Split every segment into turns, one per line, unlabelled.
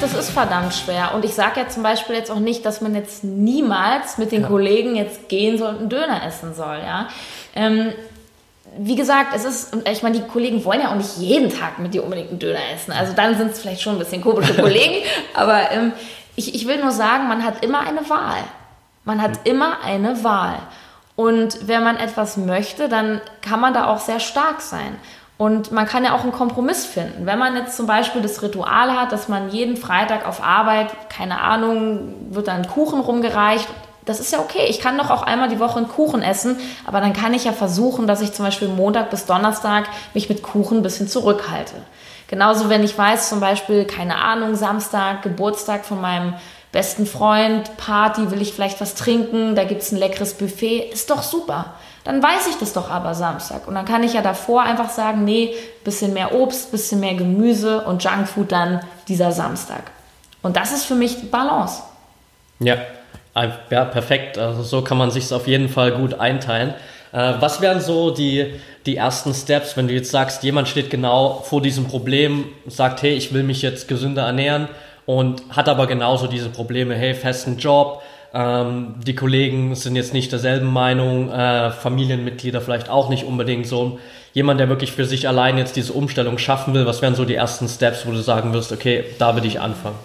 das ist verdammt schwer. Und ich sage ja zum Beispiel jetzt auch nicht, dass man jetzt niemals mit den ja. Kollegen jetzt gehen soll und einen Döner essen soll. Ja? Ähm, wie gesagt, es ist, ich meine, die Kollegen wollen ja auch nicht jeden Tag mit dir unbedingt einen Döner essen. Also dann sind es vielleicht schon ein bisschen komische Kollegen. aber ähm, ich, ich will nur sagen, man hat immer eine Wahl. Man hat immer eine Wahl. Und wenn man etwas möchte, dann kann man da auch sehr stark sein. Und man kann ja auch einen Kompromiss finden. Wenn man jetzt zum Beispiel das Ritual hat, dass man jeden Freitag auf Arbeit, keine Ahnung, wird dann Kuchen rumgereicht. Das ist ja okay. Ich kann doch auch einmal die Woche einen Kuchen essen, aber dann kann ich ja versuchen, dass ich zum Beispiel Montag bis Donnerstag mich mit Kuchen ein bisschen zurückhalte. Genauso, wenn ich weiß, zum Beispiel, keine Ahnung, Samstag, Geburtstag von meinem besten Freund, Party, will ich vielleicht was trinken, da gibt es ein leckeres Buffet, ist doch super dann weiß ich das doch aber Samstag. Und dann kann ich ja davor einfach sagen, nee, bisschen mehr Obst, bisschen mehr Gemüse und Junkfood dann dieser Samstag. Und das ist für mich Balance.
Ja, ja perfekt. Also so kann man sich es auf jeden Fall gut einteilen. Äh, was wären so die, die ersten Steps, wenn du jetzt sagst, jemand steht genau vor diesem Problem, sagt, hey, ich will mich jetzt gesünder ernähren und hat aber genauso diese Probleme, hey, festen Job, ähm, die Kollegen sind jetzt nicht derselben Meinung, äh, Familienmitglieder vielleicht auch nicht unbedingt so. Jemand, der wirklich für sich allein jetzt diese Umstellung schaffen will, was wären so die ersten Steps, wo du sagen wirst, okay, da will ich anfangen?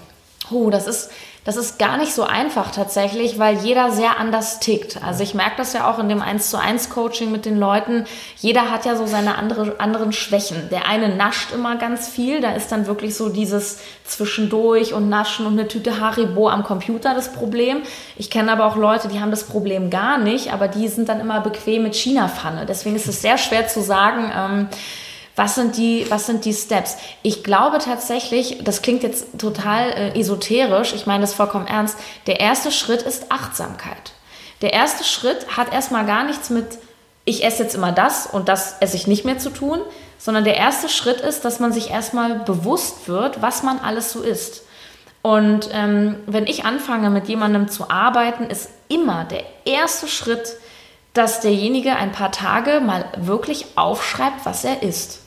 Oh, das ist, das ist gar nicht so einfach tatsächlich, weil jeder sehr anders tickt. Also ich merke das ja auch in dem 1 zu 1 Coaching mit den Leuten. Jeder hat ja so seine andere, anderen Schwächen. Der eine nascht immer ganz viel. Da ist dann wirklich so dieses Zwischendurch und Naschen und eine Tüte Haribo am Computer das Problem. Ich kenne aber auch Leute, die haben das Problem gar nicht, aber die sind dann immer bequem mit China-Pfanne. Deswegen ist es sehr schwer zu sagen, ähm, was sind die, was sind die Steps? Ich glaube tatsächlich, das klingt jetzt total äh, esoterisch, ich meine das vollkommen ernst, der erste Schritt ist Achtsamkeit. Der erste Schritt hat erstmal gar nichts mit, ich esse jetzt immer das und das esse ich nicht mehr zu tun, sondern der erste Schritt ist, dass man sich erstmal bewusst wird, was man alles so isst. Und ähm, wenn ich anfange, mit jemandem zu arbeiten, ist immer der erste Schritt, dass derjenige ein paar Tage mal wirklich aufschreibt, was er isst.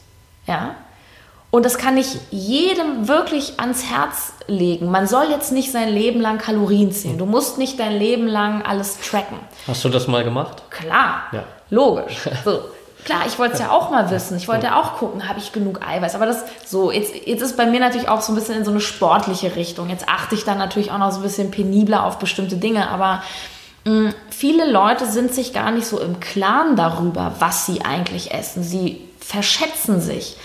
Ja? Und das kann ich jedem wirklich ans Herz legen. Man soll jetzt nicht sein Leben lang Kalorien zählen. Du musst nicht dein Leben lang alles tracken.
Hast du das mal gemacht?
Klar, ja. logisch. So. Klar, ich wollte es ja auch mal wissen. Ich wollte ja auch gucken, habe ich genug Eiweiß. Aber das so, jetzt, jetzt ist bei mir natürlich auch so ein bisschen in so eine sportliche Richtung. Jetzt achte ich dann natürlich auch noch so ein bisschen penibler auf bestimmte Dinge. Aber mh, mm, viele Leute sind sich gar nicht so im Klaren darüber, was sie eigentlich essen. Sie verschätzen sich.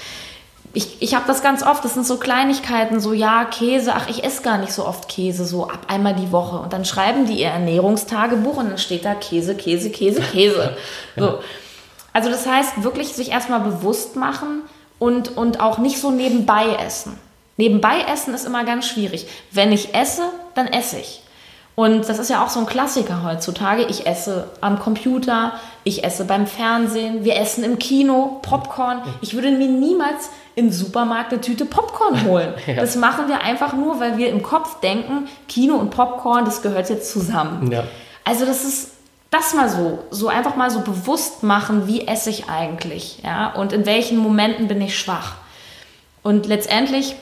Ich, ich habe das ganz oft, das sind so Kleinigkeiten, so ja, Käse, ach, ich esse gar nicht so oft Käse, so ab einmal die Woche. Und dann schreiben die ihr Ernährungstagebuch und dann steht da Käse, Käse, Käse, Käse. So. Also das heißt, wirklich sich erstmal bewusst machen und, und auch nicht so nebenbei essen. Nebenbei essen ist immer ganz schwierig. Wenn ich esse, dann esse ich. Und das ist ja auch so ein Klassiker heutzutage. Ich esse am Computer, ich esse beim Fernsehen, wir essen im Kino Popcorn. Ich würde mir niemals im Supermarkt eine Tüte Popcorn holen. ja. Das machen wir einfach nur, weil wir im Kopf denken, Kino und Popcorn, das gehört jetzt zusammen. Ja. Also das ist das mal so, so einfach mal so bewusst machen, wie esse ich eigentlich, ja, und in welchen Momenten bin ich schwach. Und letztendlich,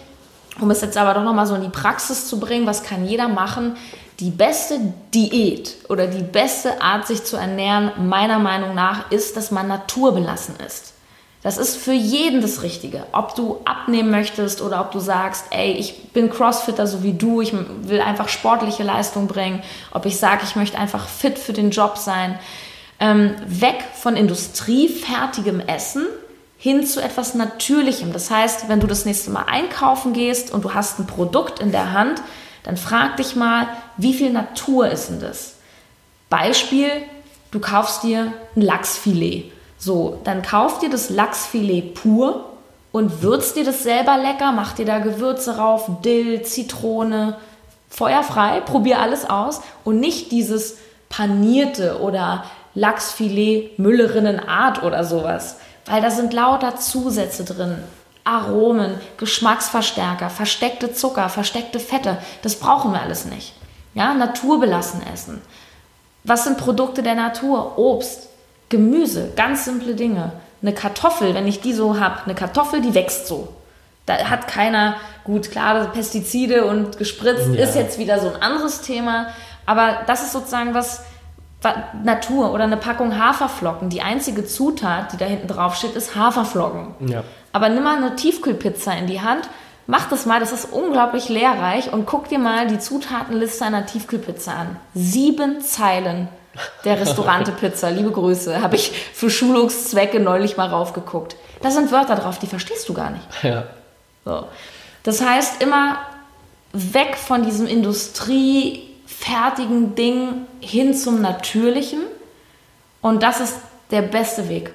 um es jetzt aber doch noch mal so in die Praxis zu bringen, was kann jeder machen? Die beste Diät oder die beste Art, sich zu ernähren, meiner Meinung nach, ist, dass man naturbelassen ist. Das ist für jeden das Richtige. Ob du abnehmen möchtest oder ob du sagst, ey, ich bin Crossfitter so wie du, ich will einfach sportliche Leistung bringen. Ob ich sage, ich möchte einfach fit für den Job sein. Ähm, weg von industriefertigem Essen hin zu etwas Natürlichem. Das heißt, wenn du das nächste Mal einkaufen gehst und du hast ein Produkt in der Hand, dann frag dich mal, wie viel Natur ist denn das? Beispiel, du kaufst dir ein Lachsfilet. So, dann kauf dir das Lachsfilet pur und würzt dir das selber lecker, mach dir da Gewürze rauf, Dill, Zitrone, feuerfrei, probier alles aus und nicht dieses panierte oder Lachsfilet Müllerinnenart oder sowas, weil da sind lauter Zusätze drin, Aromen, Geschmacksverstärker, versteckte Zucker, versteckte Fette. Das brauchen wir alles nicht. Ja, naturbelassen essen. Was sind Produkte der Natur? Obst, Gemüse, ganz simple Dinge. Eine Kartoffel, wenn ich die so habe, eine Kartoffel, die wächst so. Da hat keiner gut, klar, Pestizide und gespritzt ja. ist jetzt wieder so ein anderes Thema. Aber das ist sozusagen was, Natur oder eine Packung Haferflocken. Die einzige Zutat, die da hinten drauf steht, ist Haferflocken. Ja. Aber nimm mal eine Tiefkühlpizza in die Hand, mach das mal, das ist unglaublich lehrreich und guck dir mal die Zutatenliste einer Tiefkühlpizza an. Sieben Zeilen der Restaurante Pizza, liebe Grüße, habe ich für Schulungszwecke neulich mal raufgeguckt. Da sind Wörter drauf, die verstehst du gar nicht. Ja. So. Das heißt, immer weg von diesem industriefertigen Ding hin zum Natürlichen. Und das ist der beste Weg.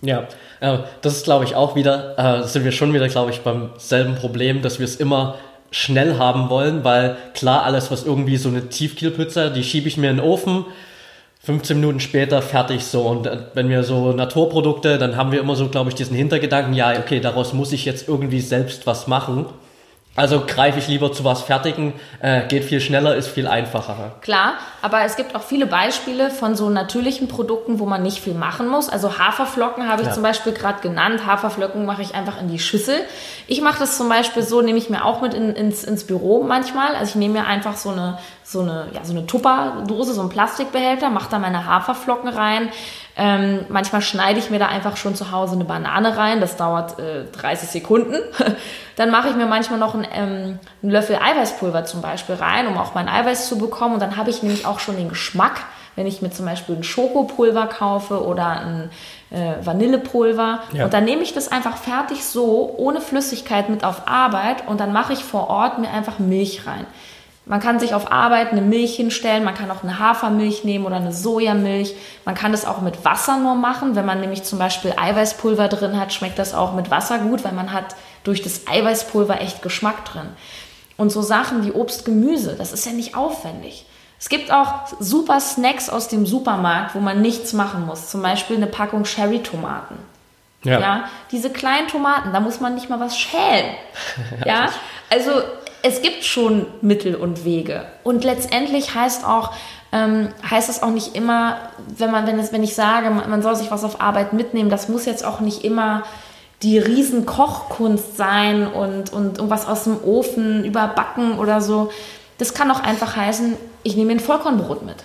Ja, äh, das ist, glaube ich, auch wieder, äh, sind wir schon wieder, glaube ich, beim selben Problem, dass wir es immer schnell haben wollen, weil klar, alles, was irgendwie so eine Tiefkühlpizza, die schiebe ich mir in den Ofen, 15 Minuten später fertig so. Und äh, wenn wir so Naturprodukte, dann haben wir immer so, glaube ich, diesen Hintergedanken, ja, okay, daraus muss ich jetzt irgendwie selbst was machen. Also greife ich lieber zu was Fertigen, äh, geht viel schneller, ist viel einfacher.
Klar, aber es gibt auch viele Beispiele von so natürlichen Produkten, wo man nicht viel machen muss. Also Haferflocken habe ich ja. zum Beispiel gerade genannt. Haferflocken mache ich einfach in die Schüssel. Ich mache das zum Beispiel so, nehme ich mir auch mit in, ins, ins Büro manchmal. Also ich nehme mir einfach so eine, so eine, ja, so eine Tupperdose, so einen Plastikbehälter, mache da meine Haferflocken rein. Ähm, manchmal schneide ich mir da einfach schon zu Hause eine Banane rein, das dauert äh, 30 Sekunden. dann mache ich mir manchmal noch einen, ähm, einen Löffel Eiweißpulver zum Beispiel rein, um auch mein Eiweiß zu bekommen. Und dann habe ich nämlich auch schon den Geschmack, wenn ich mir zum Beispiel ein Schokopulver kaufe oder ein äh, Vanillepulver. Ja. Und dann nehme ich das einfach fertig so, ohne Flüssigkeit mit auf Arbeit und dann mache ich vor Ort mir einfach Milch rein. Man kann sich auf Arbeit eine Milch hinstellen, man kann auch eine Hafermilch nehmen oder eine Sojamilch. Man kann das auch mit Wasser nur machen. Wenn man nämlich zum Beispiel Eiweißpulver drin hat, schmeckt das auch mit Wasser gut, weil man hat durch das Eiweißpulver echt Geschmack drin. Und so Sachen wie Obst, Gemüse, das ist ja nicht aufwendig. Es gibt auch super Snacks aus dem Supermarkt, wo man nichts machen muss. Zum Beispiel eine Packung Cherry-Tomaten. Ja. ja. Diese kleinen Tomaten, da muss man nicht mal was schälen. ja. Also es gibt schon Mittel und Wege. Und letztendlich heißt auch, ähm, heißt es auch nicht immer, wenn man, wenn es, wenn ich sage, man soll sich was auf Arbeit mitnehmen, das muss jetzt auch nicht immer die Riesenkochkunst sein und, und irgendwas aus dem Ofen überbacken oder so. Das kann auch einfach heißen, ich nehme ein Vollkornbrot mit.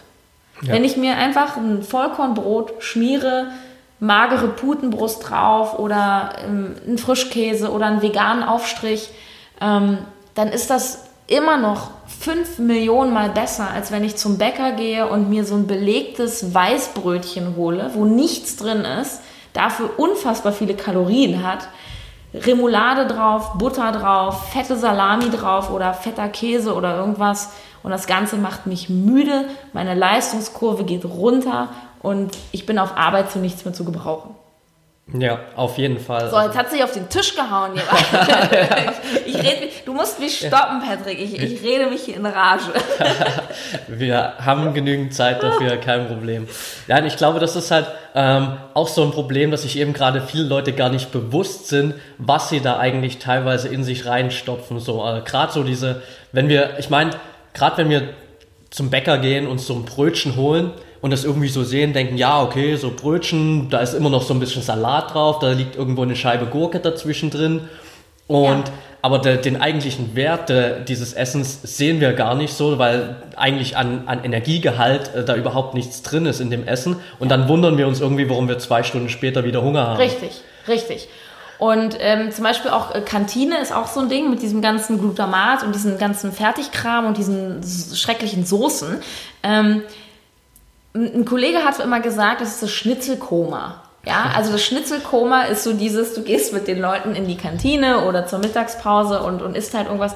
Ja. Wenn ich mir einfach ein Vollkornbrot schmiere, magere Putenbrust drauf oder ähm, einen Frischkäse oder einen veganen Aufstrich, ähm, dann ist das immer noch fünf Millionen Mal besser, als wenn ich zum Bäcker gehe und mir so ein belegtes Weißbrötchen hole, wo nichts drin ist, dafür unfassbar viele Kalorien hat, Remoulade drauf, Butter drauf, fette Salami drauf oder fetter Käse oder irgendwas. Und das Ganze macht mich müde, meine Leistungskurve geht runter und ich bin auf Arbeit zu nichts mehr zu gebrauchen.
Ja, auf jeden Fall.
So, jetzt hat sie auf den Tisch gehauen. ich, ich red, du musst mich stoppen, Patrick. Ich, ich rede mich hier in Rage.
Wir haben genügend Zeit dafür, kein Problem. Ja, ich glaube, das ist halt ähm, auch so ein Problem, dass sich eben gerade viele Leute gar nicht bewusst sind, was sie da eigentlich teilweise in sich reinstopfen. So, äh, gerade so diese, wenn wir, ich meine, gerade wenn wir zum Bäcker gehen und so ein Brötchen holen, und das irgendwie so sehen, denken, ja, okay, so Brötchen, da ist immer noch so ein bisschen Salat drauf, da liegt irgendwo eine Scheibe Gurke dazwischen drin. Und ja. aber der, den eigentlichen Wert der, dieses Essens sehen wir gar nicht so, weil eigentlich an, an Energiegehalt äh, da überhaupt nichts drin ist in dem Essen. Und dann wundern wir uns irgendwie, warum wir zwei Stunden später wieder Hunger haben.
Richtig, richtig. Und ähm, zum Beispiel auch äh, Kantine ist auch so ein Ding mit diesem ganzen Glutamat und diesem ganzen Fertigkram und diesen schrecklichen Soßen. Ähm, ein Kollege hat immer gesagt, das ist das Schnitzelkoma. Ja, also das Schnitzelkoma ist so dieses, du gehst mit den Leuten in die Kantine oder zur Mittagspause und, und isst halt irgendwas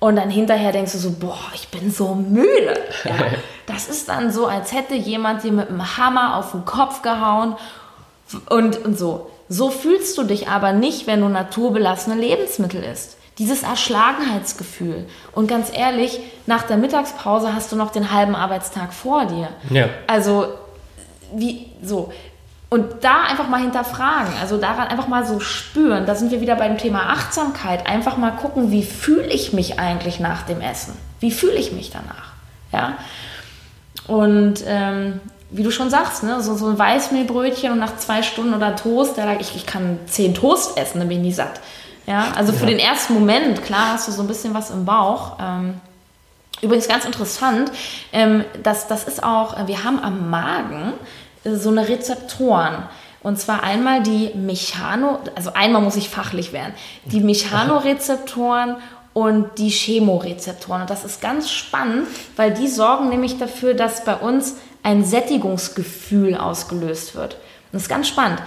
und dann hinterher denkst du so, boah, ich bin so müde. Ja, das ist dann so, als hätte jemand dir mit einem Hammer auf den Kopf gehauen und, und so. So fühlst du dich aber nicht, wenn du naturbelassene Lebensmittel isst dieses Erschlagenheitsgefühl. Und ganz ehrlich, nach der Mittagspause hast du noch den halben Arbeitstag vor dir. Ja. Also, wie, so. Und da einfach mal hinterfragen, also daran einfach mal so spüren, da sind wir wieder beim Thema Achtsamkeit, einfach mal gucken, wie fühle ich mich eigentlich nach dem Essen? Wie fühle ich mich danach? Ja. Und ähm, wie du schon sagst, ne, so, so ein Weißmehlbrötchen und nach zwei Stunden oder Toast, da ich, ich kann zehn Toast essen, dann bin ich nie satt. Ja, also für den ersten Moment, klar, hast du so ein bisschen was im Bauch. Ähm, übrigens ganz interessant, ähm, dass das ist auch, wir haben am Magen äh, so eine Rezeptoren. Und zwar einmal die Mechano, also einmal muss ich fachlich werden, die Mechanorezeptoren und die Chemorezeptoren. Und das ist ganz spannend, weil die sorgen nämlich dafür, dass bei uns ein Sättigungsgefühl ausgelöst wird. Und das ist ganz spannend.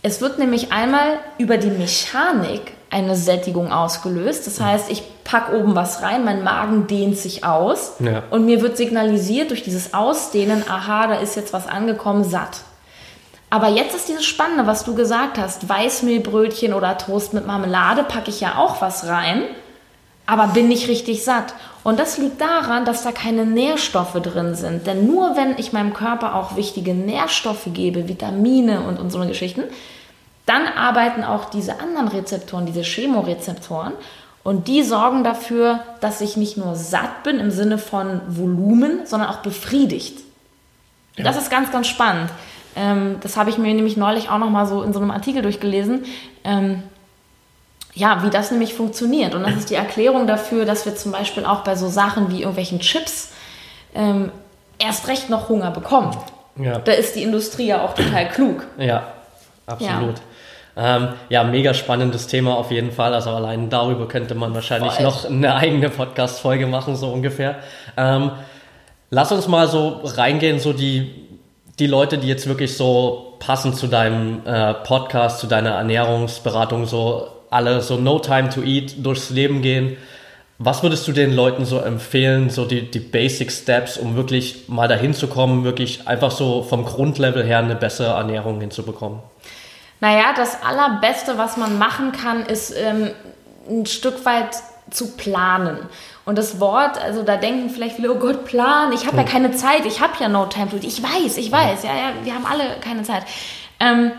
Es wird nämlich einmal über die Mechanik eine Sättigung ausgelöst. Das heißt, ich packe oben was rein, mein Magen dehnt sich aus ja. und mir wird signalisiert durch dieses Ausdehnen, aha, da ist jetzt was angekommen, satt. Aber jetzt ist dieses Spannende, was du gesagt hast, Weißmehlbrötchen oder Toast mit Marmelade packe ich ja auch was rein aber bin nicht richtig satt. Und das liegt daran, dass da keine Nährstoffe drin sind. Denn nur wenn ich meinem Körper auch wichtige Nährstoffe gebe, Vitamine und, und so eine Geschichten, dann arbeiten auch diese anderen Rezeptoren, diese Chemorezeptoren. Und die sorgen dafür, dass ich nicht nur satt bin im Sinne von Volumen, sondern auch befriedigt. Ja. Das ist ganz, ganz spannend. Ähm, das habe ich mir nämlich neulich auch noch mal so in so einem Artikel durchgelesen. Ähm, ja, wie das nämlich funktioniert. Und das ist die Erklärung dafür, dass wir zum Beispiel auch bei so Sachen wie irgendwelchen Chips ähm, erst recht noch Hunger bekommen. Ja. Da ist die Industrie ja auch total klug.
Ja, absolut. Ja. Ähm, ja, mega spannendes Thema auf jeden Fall. Also allein darüber könnte man wahrscheinlich Voll. noch eine eigene Podcast-Folge machen, so ungefähr. Ähm, lass uns mal so reingehen, so die, die Leute, die jetzt wirklich so passend zu deinem äh, Podcast, zu deiner Ernährungsberatung so alle so No Time to Eat durchs Leben gehen. Was würdest du den Leuten so empfehlen, so die, die Basic Steps, um wirklich mal dahin zu kommen, wirklich einfach so vom Grundlevel her eine bessere Ernährung hinzubekommen?
Naja, das Allerbeste, was man machen kann, ist ähm, ein Stück weit zu planen. Und das Wort, also da denken vielleicht viele, oh Gott, Plan, ich habe ja hm. keine Zeit, ich habe ja no time to. Ich weiß, ich weiß, ja, ja, wir haben alle keine Zeit. Ähm,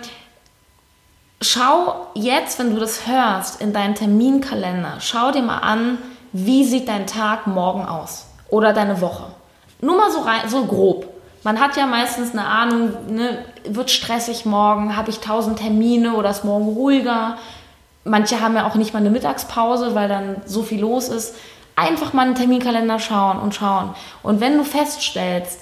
schau jetzt, wenn du das hörst, in deinen Terminkalender, schau dir mal an, wie sieht dein Tag morgen aus oder deine Woche. Nur mal so, rein, so grob. Man hat ja meistens eine Ahnung, ne, wird stressig morgen, habe ich tausend Termine oder ist morgen ruhiger. Manche haben ja auch nicht mal eine Mittagspause, weil dann so viel los ist. Einfach mal einen Terminkalender schauen und schauen. Und wenn du feststellst,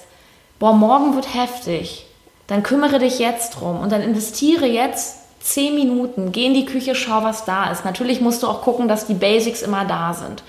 boah, morgen wird heftig, dann kümmere dich jetzt drum und dann investiere jetzt zehn Minuten, geh in die Küche, schau, was da ist. Natürlich musst du auch gucken, dass die Basics immer da sind.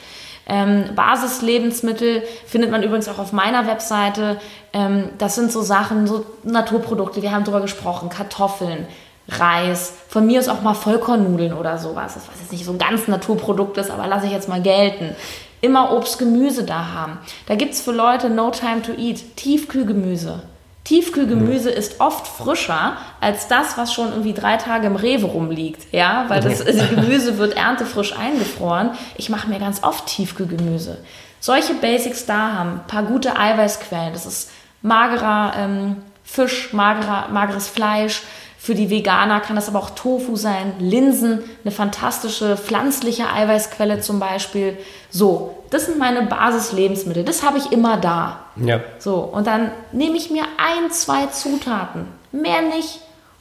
Ähm, Basislebensmittel findet man übrigens auch auf meiner Webseite. Ähm, das sind so Sachen, so Naturprodukte, wir haben darüber gesprochen, Kartoffeln, Reis, von mir ist auch mal Vollkornnudeln oder sowas. Das was jetzt nicht so ein ganz Naturprodukt ist, aber lasse ich jetzt mal gelten. Immer Obst, Gemüse da haben. Da gibt es für Leute No Time to Eat, Tiefkühlgemüse. Tiefkühlgemüse ist oft frischer als das, was schon irgendwie drei Tage im Rewe rumliegt. Ja, weil das, das Gemüse wird erntefrisch eingefroren. Ich mache mir ganz oft Tiefkühlgemüse. Solche Basics da haben, ein paar gute Eiweißquellen. Das ist magerer ähm, Fisch, magerer, mageres Fleisch. Für die Veganer kann das aber auch Tofu sein, Linsen, eine fantastische pflanzliche Eiweißquelle zum Beispiel. So, das sind meine Basislebensmittel. Das habe ich immer da. Ja. So, und dann nehme ich mir ein, zwei Zutaten, mehr nicht,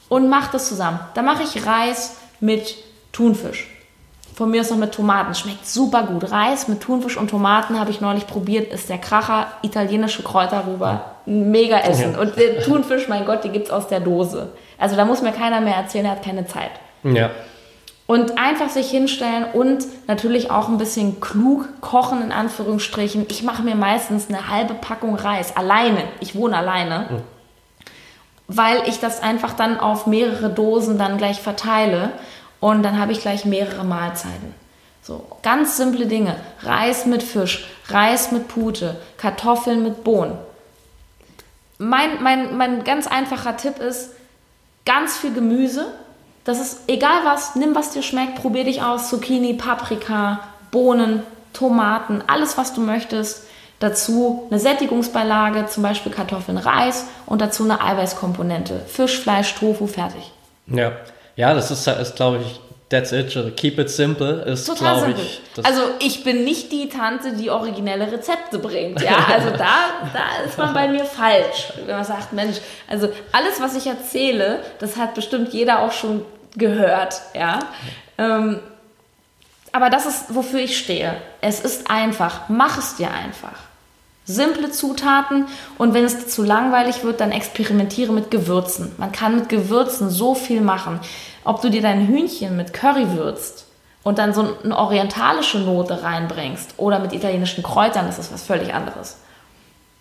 und mache das zusammen. Da mache ich Reis mit Thunfisch. Von mir ist noch mit Tomaten. Schmeckt super gut. Reis mit Thunfisch und Tomaten habe ich neulich probiert. Ist der Kracher. Italienische Kräuter rüber. Mega Essen. Ja. Und der Thunfisch, mein Gott, die gibt es aus der Dose. Also da muss mir keiner mehr erzählen, er hat keine Zeit. Ja. Und einfach sich hinstellen und natürlich auch ein bisschen klug kochen, in Anführungsstrichen. Ich mache mir meistens eine halbe Packung Reis alleine. Ich wohne alleine. Mhm. Weil ich das einfach dann auf mehrere Dosen dann gleich verteile. Und dann habe ich gleich mehrere Mahlzeiten. So, ganz simple Dinge. Reis mit Fisch, Reis mit Pute, Kartoffeln mit Bohnen. Mein, mein, mein ganz einfacher Tipp ist, ganz viel Gemüse, das ist egal was, nimm was dir schmeckt, probier dich aus. Zucchini, Paprika, Bohnen, Tomaten, alles was du möchtest. Dazu eine Sättigungsbeilage, zum Beispiel Kartoffeln, Reis und dazu eine Eiweißkomponente. Fisch, Fleisch, Tofu, fertig.
Ja, ja das ist, ist glaube ich, That's it. Keep it simple ist, glaube ich.
Also ich bin nicht die Tante, die originelle Rezepte bringt. Ja, also da, da ist man bei mir falsch. Wenn man sagt, Mensch, also alles, was ich erzähle, das hat bestimmt jeder auch schon gehört, ja. Ähm, aber das ist, wofür ich stehe. Es ist einfach. Mach es dir einfach. Simple Zutaten und wenn es zu langweilig wird, dann experimentiere mit Gewürzen. Man kann mit Gewürzen so viel machen. Ob du dir dein Hühnchen mit Curry würzt und dann so eine orientalische Note reinbringst oder mit italienischen Kräutern, das ist was völlig anderes.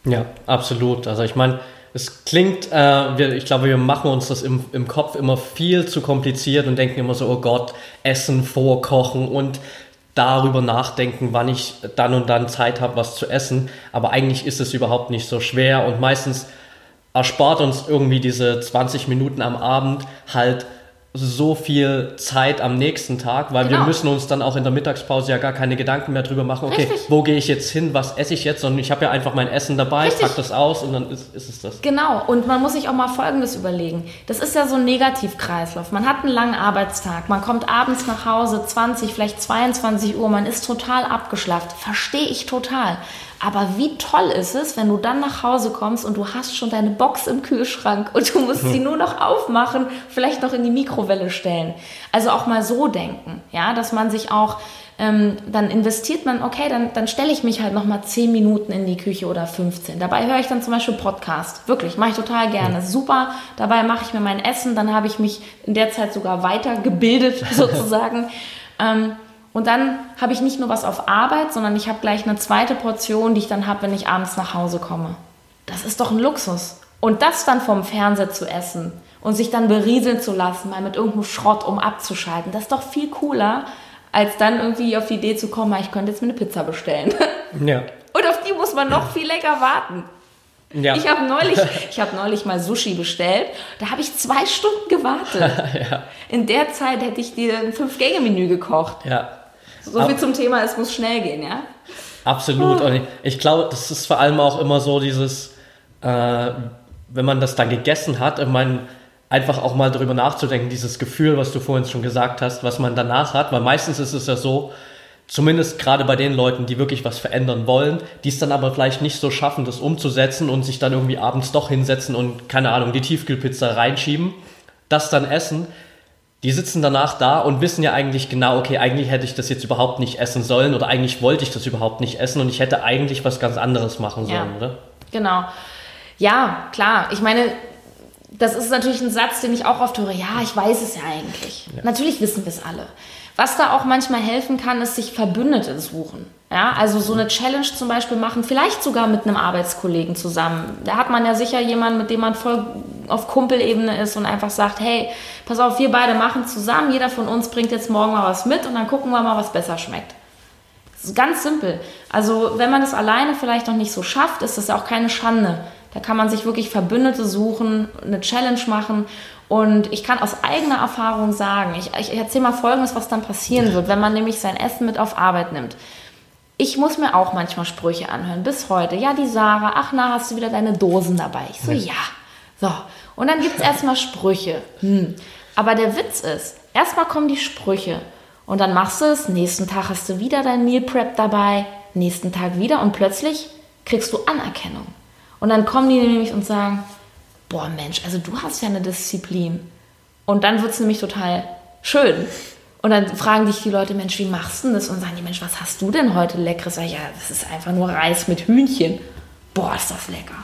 Ja, absolut. Also ich meine, es klingt, äh, wir, ich glaube, wir machen uns das im, im Kopf immer viel zu kompliziert und denken immer so, oh Gott, Essen vorkochen und darüber nachdenken, wann ich dann und dann Zeit habe, was zu essen. Aber eigentlich ist es überhaupt nicht so schwer und meistens erspart uns irgendwie diese 20 Minuten am Abend halt so viel Zeit am nächsten Tag, weil genau. wir müssen uns dann auch in der Mittagspause ja gar keine Gedanken mehr drüber machen, okay, Richtig. wo gehe ich jetzt hin, was esse ich jetzt, sondern ich habe ja einfach mein Essen dabei, Richtig. pack das aus und dann ist, ist, es das.
Genau, und man muss sich auch mal Folgendes überlegen. Das ist ja so ein Negativkreislauf. Man hat einen langen Arbeitstag, man kommt abends nach Hause, 20, vielleicht 22 Uhr, man ist total abgeschlafft. Verstehe ich total. Aber wie toll ist es, wenn du dann nach Hause kommst und du hast schon deine Box im Kühlschrank und du musst sie nur noch aufmachen, vielleicht noch in die Mikrowelle stellen. Also auch mal so denken, ja, dass man sich auch ähm, dann investiert man, okay, dann, dann stelle ich mich halt noch mal 10 Minuten in die Küche oder 15. Dabei höre ich dann zum Beispiel Podcast. Wirklich, mache ich total gerne. Super. Dabei mache ich mir mein Essen. Dann habe ich mich in der Zeit sogar weitergebildet sozusagen. ähm, und dann habe ich nicht nur was auf Arbeit, sondern ich habe gleich eine zweite Portion, die ich dann habe, wenn ich abends nach Hause komme. Das ist doch ein Luxus. Und das dann vom Fernseher zu essen und sich dann berieseln zu lassen, mal mit irgendeinem Schrott, um abzuschalten, das ist doch viel cooler, als dann irgendwie auf die Idee zu kommen, ich könnte jetzt mir eine Pizza bestellen. Ja. Und auf die muss man noch viel länger warten. Ja. Ich habe neulich, hab neulich mal Sushi bestellt. Da habe ich zwei Stunden gewartet. ja. In der Zeit hätte ich dir ein Fünf-Gänge-Menü gekocht. Ja. So viel zum Thema, es muss schnell gehen, ja?
Absolut. Und ich, ich glaube, das ist vor allem auch immer so dieses, äh, wenn man das dann gegessen hat, ich meine, einfach auch mal darüber nachzudenken, dieses Gefühl, was du vorhin schon gesagt hast, was man danach hat, weil meistens ist es ja so, zumindest gerade bei den Leuten, die wirklich was verändern wollen, die es dann aber vielleicht nicht so schaffen, das umzusetzen und sich dann irgendwie abends doch hinsetzen und, keine Ahnung, die Tiefkühlpizza reinschieben, das dann essen, die sitzen danach da und wissen ja eigentlich genau, okay, eigentlich hätte ich das jetzt überhaupt nicht essen sollen oder eigentlich wollte ich das überhaupt nicht essen und ich hätte eigentlich was ganz anderes machen sollen, ja, oder?
Genau. Ja, klar. Ich meine, das ist natürlich ein Satz, den ich auch oft höre. Ja, ich weiß es ja eigentlich. Ja. Natürlich wissen wir es alle. Was da auch manchmal helfen kann, ist sich Verbündete suchen. Ja, also so eine Challenge zum Beispiel machen, vielleicht sogar mit einem Arbeitskollegen zusammen. Da hat man ja sicher jemanden, mit dem man voll auf Kumpelebene ist und einfach sagt, hey, pass auf, wir beide machen zusammen, jeder von uns bringt jetzt morgen mal was mit und dann gucken wir mal, was besser schmeckt. Das ist ganz simpel. Also wenn man das alleine vielleicht noch nicht so schafft, ist das auch keine Schande. Da kann man sich wirklich Verbündete suchen, eine Challenge machen und ich kann aus eigener Erfahrung sagen, ich, ich erzähle mal Folgendes, was dann passieren wird, wenn man nämlich sein Essen mit auf Arbeit nimmt. Ich muss mir auch manchmal Sprüche anhören, bis heute. Ja, die Sarah, ach na, hast du wieder deine Dosen dabei? Ich so, ja. So, und dann gibt es erstmal Sprüche. Hm. Aber der Witz ist, erstmal kommen die Sprüche und dann machst du es, nächsten Tag hast du wieder dein Meal Prep dabei, nächsten Tag wieder und plötzlich kriegst du Anerkennung. Und dann kommen die nämlich und sagen, boah Mensch, also du hast ja eine Disziplin. Und dann wird es nämlich total schön. Und dann fragen dich die Leute, Mensch, wie machst du das? Und sagen die, Mensch, was hast du denn heute Leckeres? Sag ich, ja, das ist einfach nur Reis mit Hühnchen. Boah, ist das lecker.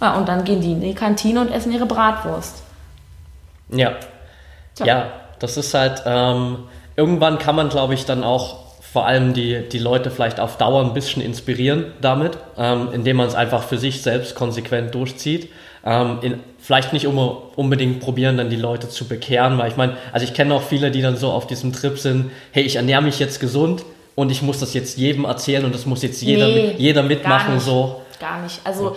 Ja, und dann gehen die in die Kantine und essen ihre Bratwurst.
Ja. Tja. Ja, das ist halt, ähm, irgendwann kann man, glaube ich, dann auch vor allem die, die Leute vielleicht auf Dauer ein bisschen inspirieren damit, ähm, indem man es einfach für sich selbst konsequent durchzieht. Ähm, in, vielleicht nicht um, unbedingt probieren, dann die Leute zu bekehren, weil ich meine, also ich kenne auch viele, die dann so auf diesem Trip sind, hey, ich ernähre mich jetzt gesund und ich muss das jetzt jedem erzählen und das muss jetzt jeder, nee, jeder mitmachen.
Gar nicht,
so.
Gar nicht. Also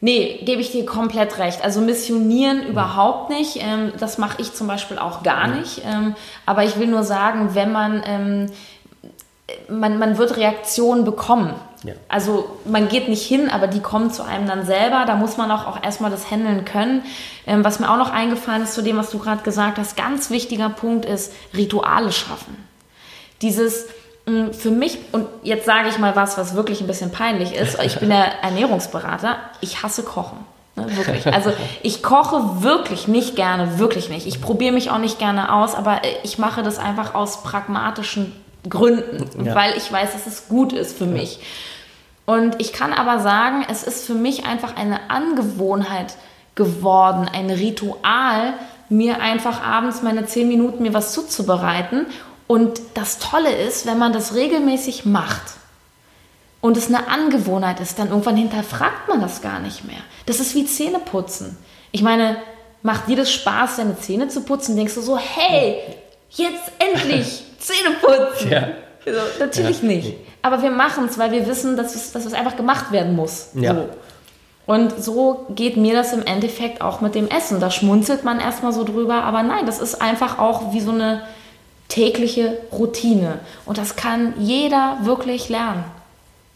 Nee, gebe ich dir komplett recht. Also missionieren mhm. überhaupt nicht. Ähm, das mache ich zum Beispiel auch gar nicht. Ähm, aber ich will nur sagen, wenn man, ähm, man, man wird Reaktionen bekommen. Ja. Also man geht nicht hin, aber die kommen zu einem dann selber. Da muss man auch, auch erstmal das handeln können. Ähm, was mir auch noch eingefallen ist zu dem, was du gerade gesagt hast, ganz wichtiger Punkt ist Rituale schaffen. Dieses mh, für mich, und jetzt sage ich mal was, was wirklich ein bisschen peinlich ist, ich bin der Ernährungsberater, ich hasse Kochen. Ne, wirklich. Also ich koche wirklich nicht gerne, wirklich nicht. Ich probiere mich auch nicht gerne aus, aber ich mache das einfach aus pragmatischen Gründen,
Ja.
weil ich weiß, dass es gut ist für mich. Und ich kann aber sagen, es ist für mich einfach eine Angewohnheit geworden, ein Ritual, mir einfach abends meine zehn Minuten mir was zuzubereiten. Und das Tolle ist, wenn man das regelmäßig macht und es eine Angewohnheit ist, dann irgendwann hinterfragt man das gar nicht mehr. Das ist wie Zähneputzen. Ich meine, macht dir das Spaß, deine Zähne zu putzen? Denkst du so, hey, jetzt endlich Zähne putzen?
Ja.
Also, natürlich
Ja.
nicht. Aber wir machen es, weil wir wissen, dass es, dass es einfach gemacht werden muss.
Ja.
So. Und so geht mir das im Endeffekt auch mit dem Essen. Da schmunzelt man erstmal so drüber, aber nein, das ist einfach auch wie so eine tägliche Routine. Und das kann jeder wirklich lernen.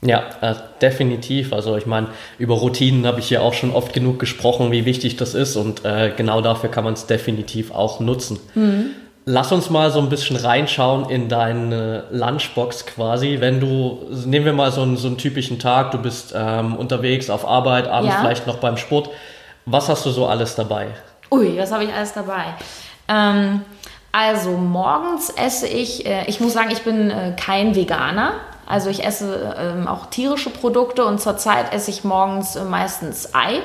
Ja, äh, definitiv. Also ich meine, über Routinen habe ich ja auch schon oft genug gesprochen, wie wichtig das ist und äh, genau dafür kann man es definitiv auch nutzen. Lass uns mal so ein bisschen reinschauen in deine Lunchbox quasi. Wenn du, nehmen wir mal so einen, so einen typischen Tag, du bist ähm, unterwegs auf Arbeit, abends
Ja.
vielleicht noch beim Sport. Was hast du so alles dabei?
Ui, was habe ich alles dabei? Ähm, also morgens esse ich, äh, ich muss sagen, ich bin äh, kein Veganer. Also ich esse ähm, auch tierische Produkte und zurzeit esse ich morgens äh, meistens Ei,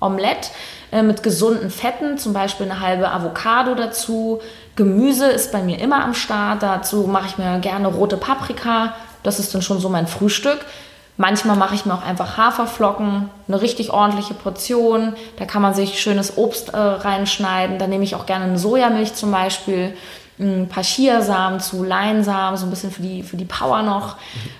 Omelette äh, mit gesunden Fetten, zum Beispiel eine halbe Avocado dazu. Gemüse ist bei mir immer am Start. Dazu mache ich mir gerne rote Paprika. Das ist dann schon so mein Frühstück. Manchmal mache ich mir auch einfach Haferflocken, eine richtig ordentliche Portion. Da kann man sich schönes Obst äh, reinschneiden. Da nehme ich auch gerne eine Sojamilch zum Beispiel, ein paar Chiasamen zu, Leinsamen, so ein bisschen für die, für die Power noch.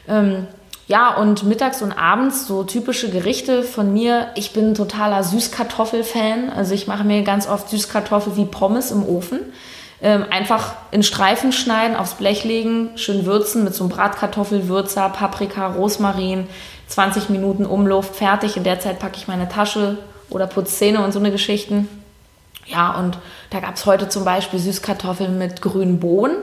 Ähm, ja, und mittags und abends so typische Gerichte von mir. Ich bin ein totaler Süßkartoffel-Fan. Also ich mache mir ganz oft Süßkartoffel wie Pommes im Ofen. Ähm, einfach in Streifen schneiden, aufs Blech legen, schön würzen mit so einem Bratkartoffelwürzer, Paprika, Rosmarin, 20 Minuten Umluft, fertig. In der Zeit packe ich meine Tasche oder putze Zähne und so eine Geschichten. Ja, und da gab es heute zum Beispiel Süßkartoffeln mit grünen Bohnen,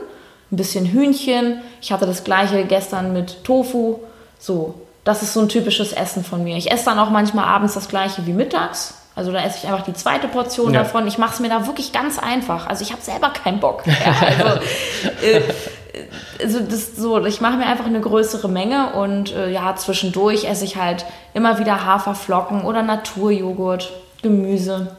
ein bisschen Hühnchen. Ich hatte das gleiche gestern mit Tofu. So, das ist so ein typisches Essen von mir. Ich esse dann auch manchmal abends das gleiche wie mittags. Also da esse ich einfach die zweite Portion
Ja.
davon. Ich mache es mir da wirklich ganz einfach. Also ich habe selber keinen Bock. Ja, also, äh, also das so, ich mache mir einfach eine größere Menge und äh, ja, zwischendurch esse ich halt immer wieder Haferflocken oder Naturjoghurt, Gemüse.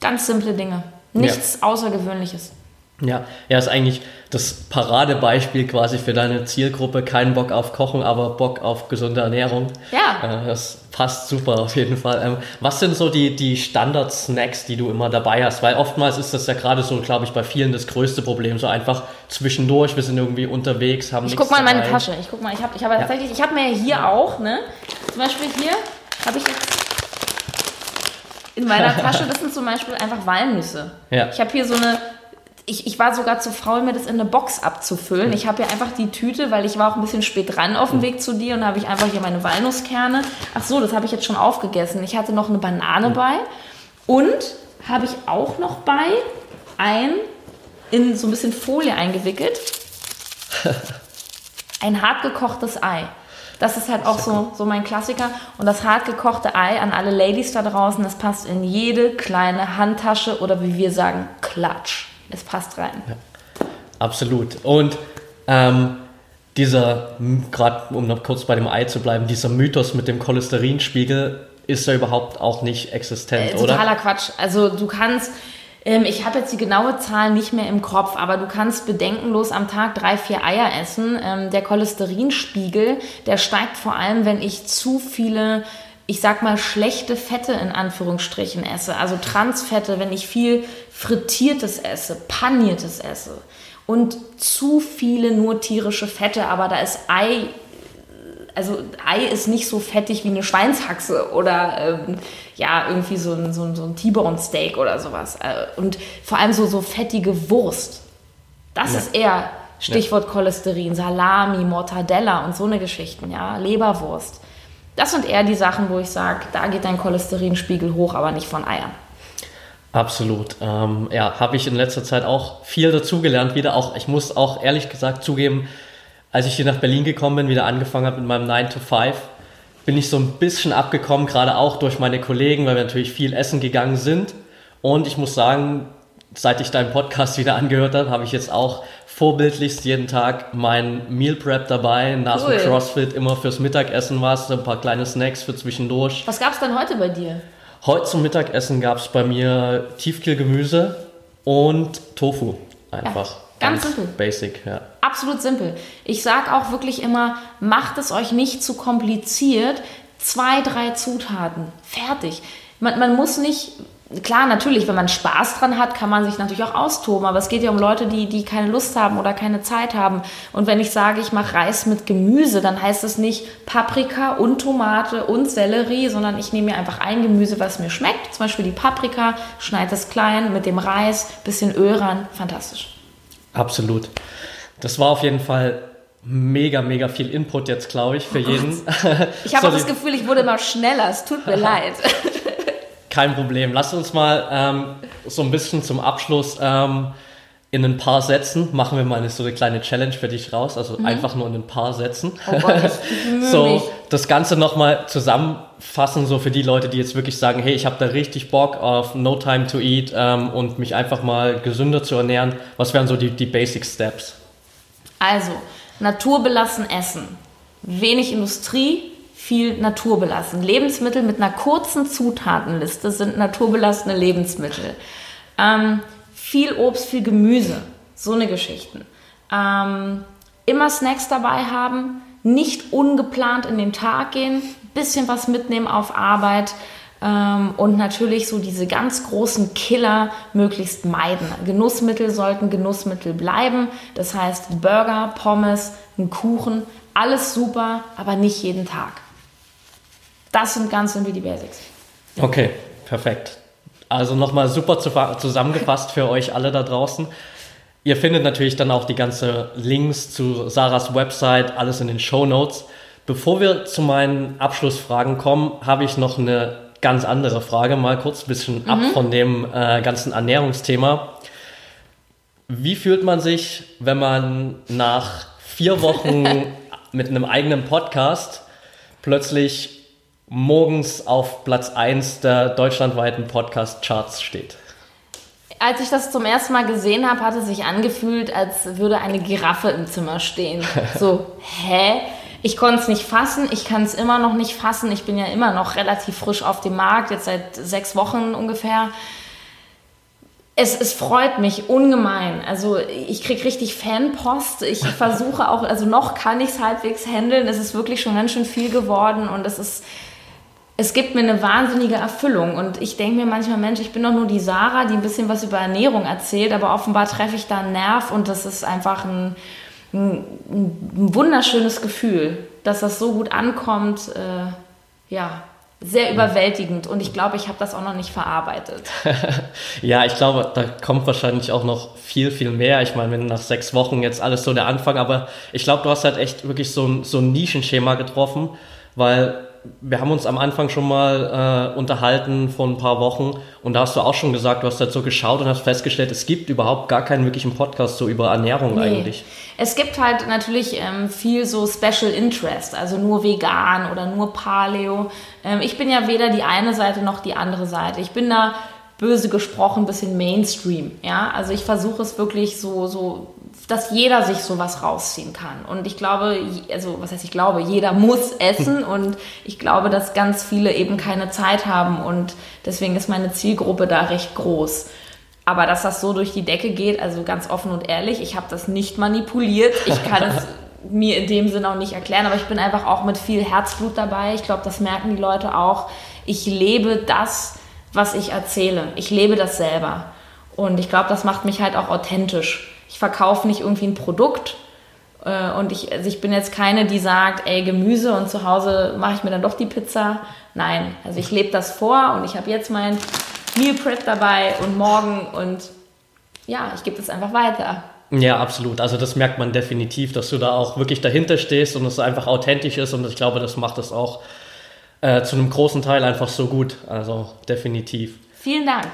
Ganz simple Dinge. Nichts Außergewöhnliches.
Ja, ja, ist eigentlich das Paradebeispiel quasi für deine Zielgruppe. Kein Bock auf Kochen, aber Bock auf gesunde Ernährung.
Ja.
Äh, das passt super auf jeden Fall. Ähm, was sind so die, die Standard-Snacks, die du immer dabei hast? Weil oftmals ist das ja gerade so, glaube ich, bei vielen das größte Problem. So einfach zwischendurch, wir sind irgendwie unterwegs, haben
Ich
nichts
guck mal in meine
dabei.
Tasche. Ich guck mal, ich habe ich hab ja. tatsächlich, ich habe mir hier auch, ne? Zum Beispiel hier habe ich jetzt in meiner Tasche, das sind zum Beispiel einfach Walnüsse.
Ja.
Ich habe hier so eine, ich, ich war sogar zu faul, mir das in eine Box abzufüllen. Ich habe hier einfach die Tüte, weil ich war auch ein bisschen spät dran auf dem Weg zu dir und da habe ich einfach hier meine Walnusskerne. Ach so, das habe ich jetzt schon aufgegessen. Ich hatte noch eine Banane bei und habe ich auch noch bei ein in so ein bisschen Folie eingewickelt ein hartgekochtes Ei. Das ist halt auch so, so mein Klassiker. Und das hartgekochte Ei an alle Ladies da draußen, das passt in jede kleine Handtasche oder wie wir sagen, Klatsch. Es passt rein.
Absolut. Und ähm, dieser, gerade um noch kurz bei dem Ei zu bleiben, dieser Mythos mit dem Cholesterinspiegel ist ja überhaupt auch nicht existent,
Äh,
oder?
totaler Quatsch. Also du kannst, ähm, ich habe jetzt die genaue Zahl nicht mehr im Kopf, aber du kannst bedenkenlos am Tag drei, vier Eier essen. Ähm, der Cholesterinspiegel, der steigt vor allem, wenn ich zu viele, ich sag mal, schlechte Fette in Anführungsstrichen esse. Also Transfette, wenn ich viel frittiertes esse, paniertes esse. Und zu viele nur tierische Fette, aber da ist Ei also Ei ist nicht so fettig wie eine Schweinshaxe oder ähm, ja, irgendwie so ein, so ein, so ein T-Bone Steak oder sowas. Äh, Und vor allem so, so fettige Wurst. Das
Ja.
ist eher Stichwort Cholesterin, Salami, Mortadella und so eine Geschichten, ja, Leberwurst. Das sind eher die Sachen, wo ich sage, da geht dein Cholesterinspiegel hoch, aber nicht von Eiern.
Absolut. Ähm, ja, habe ich in letzter Zeit auch viel dazugelernt wieder. Auch ich muss auch ehrlich gesagt zugeben, als ich hier nach Berlin gekommen bin, wieder angefangen habe mit meinem 9 to 5, bin ich so ein bisschen abgekommen, gerade auch durch meine Kollegen, weil wir natürlich viel essen gegangen sind. Und ich muss sagen, seit ich deinen Podcast wieder angehört habe, habe ich jetzt auch vorbildlichst jeden Tag mein Meal Prep dabei, nach cool. dem CrossFit immer fürs Mittagessen was, ein paar kleine Snacks für zwischendurch.
Was gab es denn heute bei dir?
Heute zum Mittagessen gab es bei mir Tiefkühlgemüse und Tofu. Einfach. Ja,
ganz, ganz simpel.
Basic, ja.
Absolut simpel. Ich sage auch wirklich immer, macht es euch nicht zu kompliziert. Zwei, drei Zutaten. Fertig. Man, man muss nicht klar, natürlich, wenn man Spaß dran hat, kann man sich natürlich auch austoben, aber es geht ja um Leute, die, die keine Lust haben oder keine Zeit haben. Und wenn ich sage, ich mache Reis mit Gemüse, dann heißt es nicht Paprika und Tomate und Sellerie, sondern ich nehme mir einfach ein Gemüse, was mir schmeckt, zum Beispiel die Paprika, schneide es klein mit dem Reis, bisschen Öl ran, fantastisch.
Absolut. Das war auf jeden Fall mega, mega viel Input jetzt, glaube ich, für oh jeden.
Ich habe so, das Gefühl, ich wurde immer schneller. Es tut mir leid.
Kein Problem. Lass uns mal ähm, so ein bisschen zum Abschluss ähm, in ein paar Sätzen machen wir mal eine, so eine kleine Challenge für dich raus. Also mhm. einfach nur in ein paar Sätzen. Oh Gott, so das Ganze nochmal zusammenfassen, so für die Leute, die jetzt wirklich sagen, hey, ich habe da richtig Bock auf No Time to Eat ähm, und mich einfach mal gesünder zu ernähren. Was wären so die, die Basic Steps?
Also, naturbelassen essen. Wenig Industrie, viel naturbelassen. Lebensmittel mit einer kurzen Zutatenliste sind naturbelassene Lebensmittel. Ähm, viel Obst, viel Gemüse, so eine Geschichten. Ähm, immer Snacks dabei haben, nicht ungeplant in den Tag gehen, bisschen was mitnehmen auf Arbeit ähm, und natürlich so diese ganz großen Killer möglichst meiden. Genussmittel sollten Genussmittel bleiben, das heißt Burger, Pommes, ein Kuchen, alles super, aber nicht jeden Tag. Das sind ganz irgendwie die Basics.
Okay, perfekt. Also nochmal super zusammengefasst für euch alle da draußen. Ihr findet natürlich dann auch die ganzen Links zu Sarahs Website, alles in den Show Notes. Bevor wir zu meinen Abschlussfragen kommen, habe ich noch eine ganz andere Frage, mal kurz ein bisschen mhm. ab von dem äh, ganzen Ernährungsthema. Wie fühlt man sich, wenn man nach vier Wochen mit einem eigenen Podcast plötzlich morgens auf Platz 1 der deutschlandweiten Podcast-Charts steht?
Als ich das zum ersten Mal gesehen habe, hat es sich angefühlt, als würde eine Giraffe im Zimmer stehen. So, hä? Ich konnte es nicht fassen, ich kann es immer noch nicht fassen. Ich bin ja immer noch relativ frisch auf dem Markt, jetzt seit sechs Wochen ungefähr. Es, es freut mich ungemein. Also ich kriege richtig Fanpost. Ich versuche auch, also noch kann ich es halbwegs handeln. Es ist wirklich schon ganz schön viel geworden und es ist es gibt mir eine wahnsinnige Erfüllung. Und ich denke mir manchmal, Mensch, ich bin doch nur die Sarah, die ein bisschen was über Ernährung erzählt, aber offenbar treffe ich da einen Nerv und das ist einfach ein, ein, ein wunderschönes Gefühl, dass das so gut ankommt. Äh, ja, sehr überwältigend und ich glaube, ich habe das auch noch nicht verarbeitet.
ja, ich glaube, da kommt wahrscheinlich auch noch viel, viel mehr. Ich meine, wenn nach sechs Wochen jetzt alles so der Anfang, aber ich glaube, du hast halt echt wirklich so ein, so ein Nischenschema getroffen, weil wir haben uns am Anfang schon mal äh, unterhalten vor ein paar Wochen und da hast du auch schon gesagt, du hast halt so geschaut und hast festgestellt, es gibt überhaupt gar keinen wirklichen Podcast so über Ernährung nee. eigentlich.
Es gibt halt natürlich ähm, viel so Special Interest, also nur vegan oder nur Paleo. Ähm, ich bin ja weder die eine Seite noch die andere Seite. Ich bin da böse gesprochen ein bisschen Mainstream, ja. Also ich versuche es wirklich so so dass jeder sich sowas rausziehen kann. Und ich glaube, also was heißt ich glaube, jeder muss essen und ich glaube, dass ganz viele eben keine Zeit haben und deswegen ist meine Zielgruppe da recht groß. Aber dass das so durch die Decke geht, also ganz offen und ehrlich, ich habe das nicht manipuliert. Ich kann es mir in dem Sinne auch nicht erklären, aber ich bin einfach auch mit viel Herzblut dabei. Ich glaube, das merken die Leute auch. Ich lebe das, was ich erzähle. Ich lebe das selber. Und ich glaube, das macht mich halt auch authentisch ich verkaufe nicht irgendwie ein Produkt. Äh, und ich, also ich bin jetzt keine, die sagt, ey, Gemüse und zu Hause mache ich mir dann doch die Pizza. Nein, also ich lebe das vor und ich habe jetzt mein Meal Prep dabei und morgen und ja, ich gebe das einfach weiter.
Ja, absolut. Also das merkt man definitiv, dass du da auch wirklich dahinter stehst und es einfach authentisch ist und ich glaube, das macht es auch äh, zu einem großen Teil einfach so gut. Also definitiv.
Vielen Dank.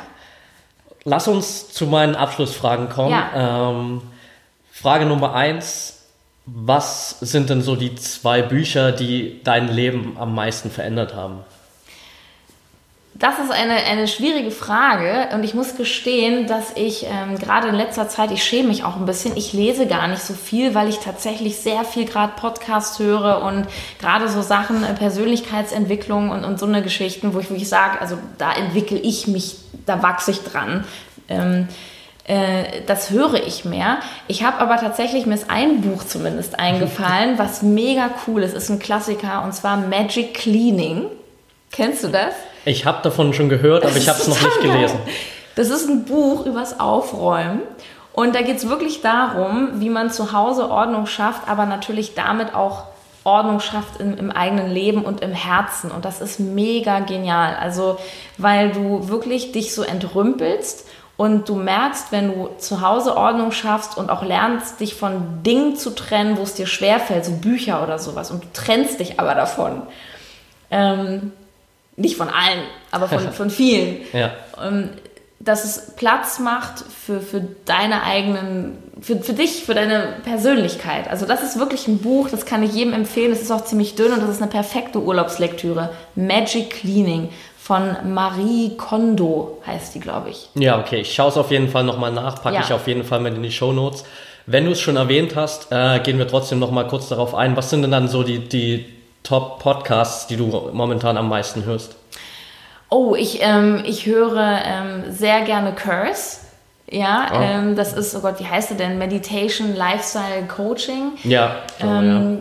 Lass uns zu meinen Abschlussfragen kommen. Ja. Ähm, Frage Nummer eins. Was sind denn so die zwei Bücher, die dein Leben am meisten verändert haben?
Das ist eine, eine schwierige Frage und ich muss gestehen, dass ich ähm, gerade in letzter Zeit, ich schäme mich auch ein bisschen, ich lese gar nicht so viel, weil ich tatsächlich sehr viel gerade Podcasts höre und gerade so Sachen, äh, Persönlichkeitsentwicklung und, und so eine Geschichten, wo ich wirklich sage, also da entwickle ich mich, da wachse ich dran. Ähm, äh, das höre ich mehr. Ich habe aber tatsächlich, mir ist ein Buch zumindest eingefallen, was mega cool ist, ist ein Klassiker und zwar Magic Cleaning. Kennst du das?
Ich habe davon schon gehört, aber ich habe es noch nicht gelesen.
Das ist ein Buch übers Aufräumen. Und da geht es wirklich darum, wie man zu Hause Ordnung schafft, aber natürlich damit auch Ordnung schafft im, im, eigenen Leben und im Herzen. Und das ist mega genial. Also, weil du wirklich dich so entrümpelst und du merkst, wenn du zu Hause Ordnung schaffst und auch lernst, dich von Dingen zu trennen, wo es dir schwerfällt, so Bücher oder sowas, und du trennst dich aber davon. Ähm, nicht von allen, aber von, von vielen.
Ja.
Ähm, dass es Platz macht für, für deine eigenen, für, für dich, für deine Persönlichkeit. Also das ist wirklich ein Buch, das kann ich jedem empfehlen. Es ist auch ziemlich dünn und das ist eine perfekte Urlaubslektüre. Magic Cleaning von Marie Kondo heißt die, glaube ich.
Ja, okay. Ich schaue es auf jeden Fall nochmal nach, packe ja. ich auf jeden Fall mit in die Show Notes. Wenn du es schon erwähnt hast, äh, gehen wir trotzdem nochmal kurz darauf ein. Was sind denn dann so die, die Top-Podcasts, die du momentan am meisten hörst?
Oh, ich, ähm, ich höre ähm, sehr gerne Curse. Ja, oh. ähm, das ist, oh Gott, wie heißt er denn? Meditation Lifestyle Coaching.
Ja,
oh, ja.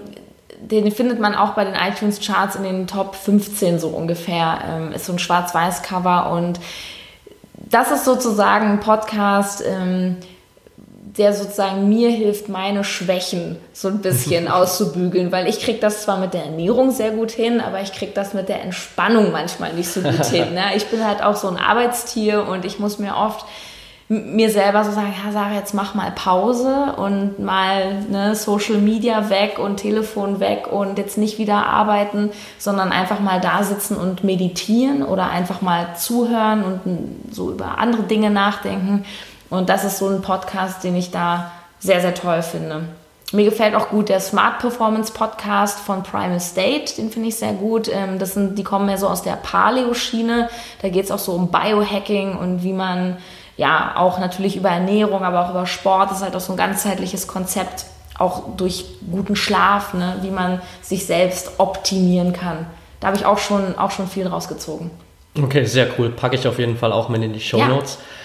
Den findet man auch bei den iTunes Charts in den Top 15 so ungefähr. Ähm, ist so ein Schwarz-Weiß-Cover und das ist sozusagen ein Podcast, ähm, der sozusagen mir hilft, meine Schwächen so ein bisschen auszubügeln, weil ich kriege das zwar mit der Ernährung sehr gut hin, aber ich kriege das mit der Entspannung manchmal nicht so gut hin. Ne? Ich bin halt auch so ein Arbeitstier und ich muss mir oft mir selber so sagen, ja Sarah, jetzt mach mal Pause und mal ne, Social Media weg und Telefon weg und jetzt nicht wieder arbeiten, sondern einfach mal da sitzen und meditieren oder einfach mal zuhören und so über andere Dinge nachdenken. Und das ist so ein Podcast, den ich da sehr, sehr toll finde. Mir gefällt auch gut der Smart Performance Podcast von Primal State, den finde ich sehr gut. Ähm, das sind, die kommen mehr so aus der Paleo-Schiene. Da geht es auch so um Biohacking und wie man ja auch natürlich über Ernährung, aber auch über Sport, das ist halt auch so ein ganzheitliches Konzept, auch durch guten Schlaf, ne, wie man sich selbst optimieren kann. Da habe ich auch schon, auch schon viel rausgezogen.
Okay, sehr cool. Packe ich auf jeden Fall auch mit in die Show Notes. Ja.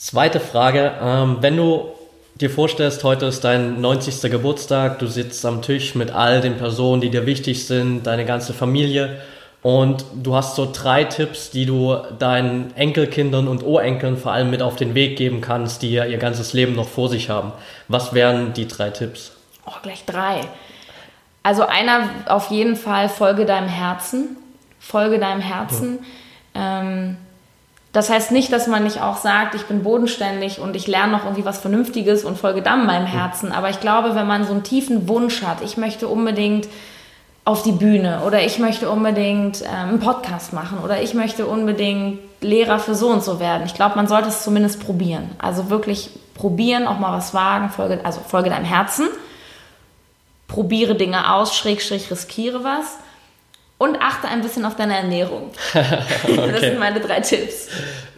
Zweite Frage, ähm, wenn du dir vorstellst, heute ist dein 90. Geburtstag, du sitzt am Tisch mit all den Personen, die dir wichtig sind, deine ganze Familie und du hast so drei Tipps, die du deinen Enkelkindern und Urenkeln vor allem mit auf den Weg geben kannst, die ja ihr ganzes Leben noch vor sich haben. Was wären die drei Tipps?
Oh, gleich drei. Also einer auf jeden Fall, folge deinem Herzen. Folge deinem Herzen. Ja. Ähm, das heißt nicht, dass man nicht auch sagt, ich bin bodenständig und ich lerne noch irgendwie was Vernünftiges und folge dann meinem Herzen. Aber ich glaube, wenn man so einen tiefen Wunsch hat, ich möchte unbedingt auf die Bühne oder ich möchte unbedingt ähm, einen Podcast machen oder ich möchte unbedingt Lehrer für so und so werden. Ich glaube, man sollte es zumindest probieren. Also wirklich probieren, auch mal was wagen, folge, also folge deinem Herzen, probiere Dinge aus, schräg, schräg, riskiere was und achte ein bisschen auf deine Ernährung. okay. Das sind meine drei Tipps.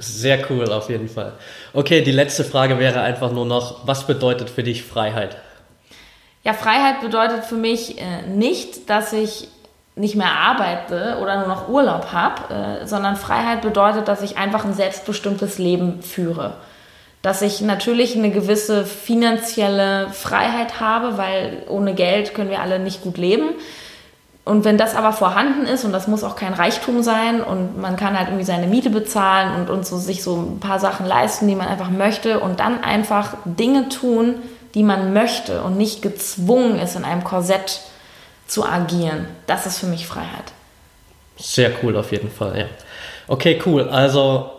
Sehr cool, auf jeden Fall. Okay, die letzte Frage wäre einfach nur noch, was bedeutet für dich Freiheit?
Ja, Freiheit bedeutet für mich äh, nicht, dass ich nicht mehr arbeite oder nur noch Urlaub habe, äh, sondern Freiheit bedeutet, dass ich einfach ein selbstbestimmtes Leben führe. Dass ich natürlich eine gewisse finanzielle Freiheit habe, weil ohne Geld können wir alle nicht gut leben und wenn das aber vorhanden ist, und das muss auch kein Reichtum sein, und man kann halt irgendwie seine Miete bezahlen und, und so, sich so ein paar Sachen leisten, die man einfach möchte, und dann einfach Dinge tun, die man möchte und nicht gezwungen ist, in einem Korsett zu agieren, das ist für mich Freiheit.
Sehr cool auf jeden Fall, ja. Okay, cool. Also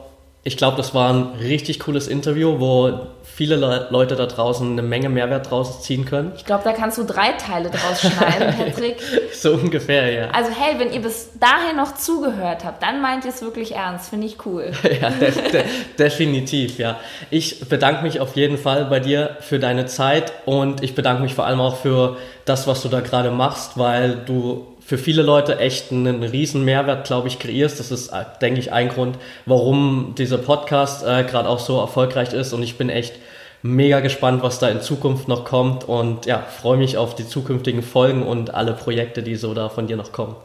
ich glaube, das war ein richtig cooles Interview, wo viele Le Leute da draußen eine Menge Mehrwert draus ziehen können.
Ich glaube, da kannst du drei Teile draus schneiden, Patrick.
so ungefähr, ja.
Also hey, wenn ihr bis dahin noch zugehört habt, dann meint ihr es wirklich ernst. Finde ich cool.
ja, de de definitiv, ja. Ich bedanke mich auf jeden Fall bei dir für deine Zeit und ich bedanke mich vor allem auch für das, was du da gerade machst, weil du für viele Leute echt einen riesen Mehrwert, glaube ich, kreierst. Das ist, äh, denke ich, ein Grund, warum dieser Podcast äh, gerade auch so erfolgreich ist. Und ich bin echt mega gespannt, was da in Zukunft noch kommt und ja, freue mich auf die zukünftigen Folgen und alle Projekte, die so da von dir noch kommen.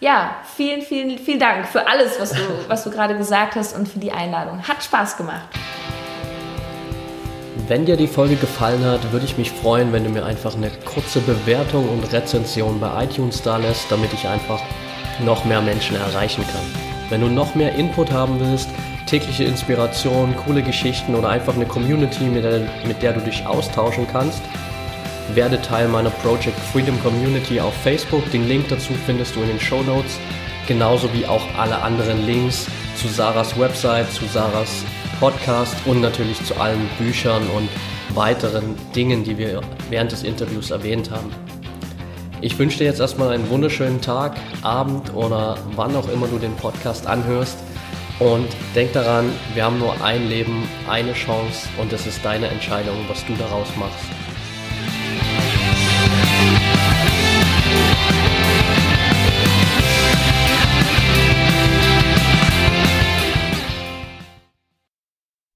Ja, vielen, vielen, vielen Dank für alles, was du, was du gerade gesagt hast und für die Einladung. Hat Spaß gemacht.
Wenn dir die Folge gefallen hat, würde ich mich freuen, wenn du mir einfach eine kurze Bewertung und Rezension bei iTunes da lässt, damit ich einfach noch mehr Menschen erreichen kann. Wenn du noch mehr Input haben willst, tägliche Inspiration, coole Geschichten oder einfach eine Community, mit der, mit der du dich austauschen kannst, werde Teil meiner Project Freedom Community auf Facebook. Den Link dazu findest du in den Show Notes, genauso wie auch alle anderen Links zu Sarahs Website, zu Sarahs Podcast und natürlich zu allen Büchern und weiteren Dingen, die wir während des Interviews erwähnt haben. Ich wünsche dir jetzt erstmal einen wunderschönen Tag, Abend oder wann auch immer du den Podcast anhörst. Und denk daran, wir haben nur ein Leben, eine Chance und es ist deine Entscheidung, was du daraus machst.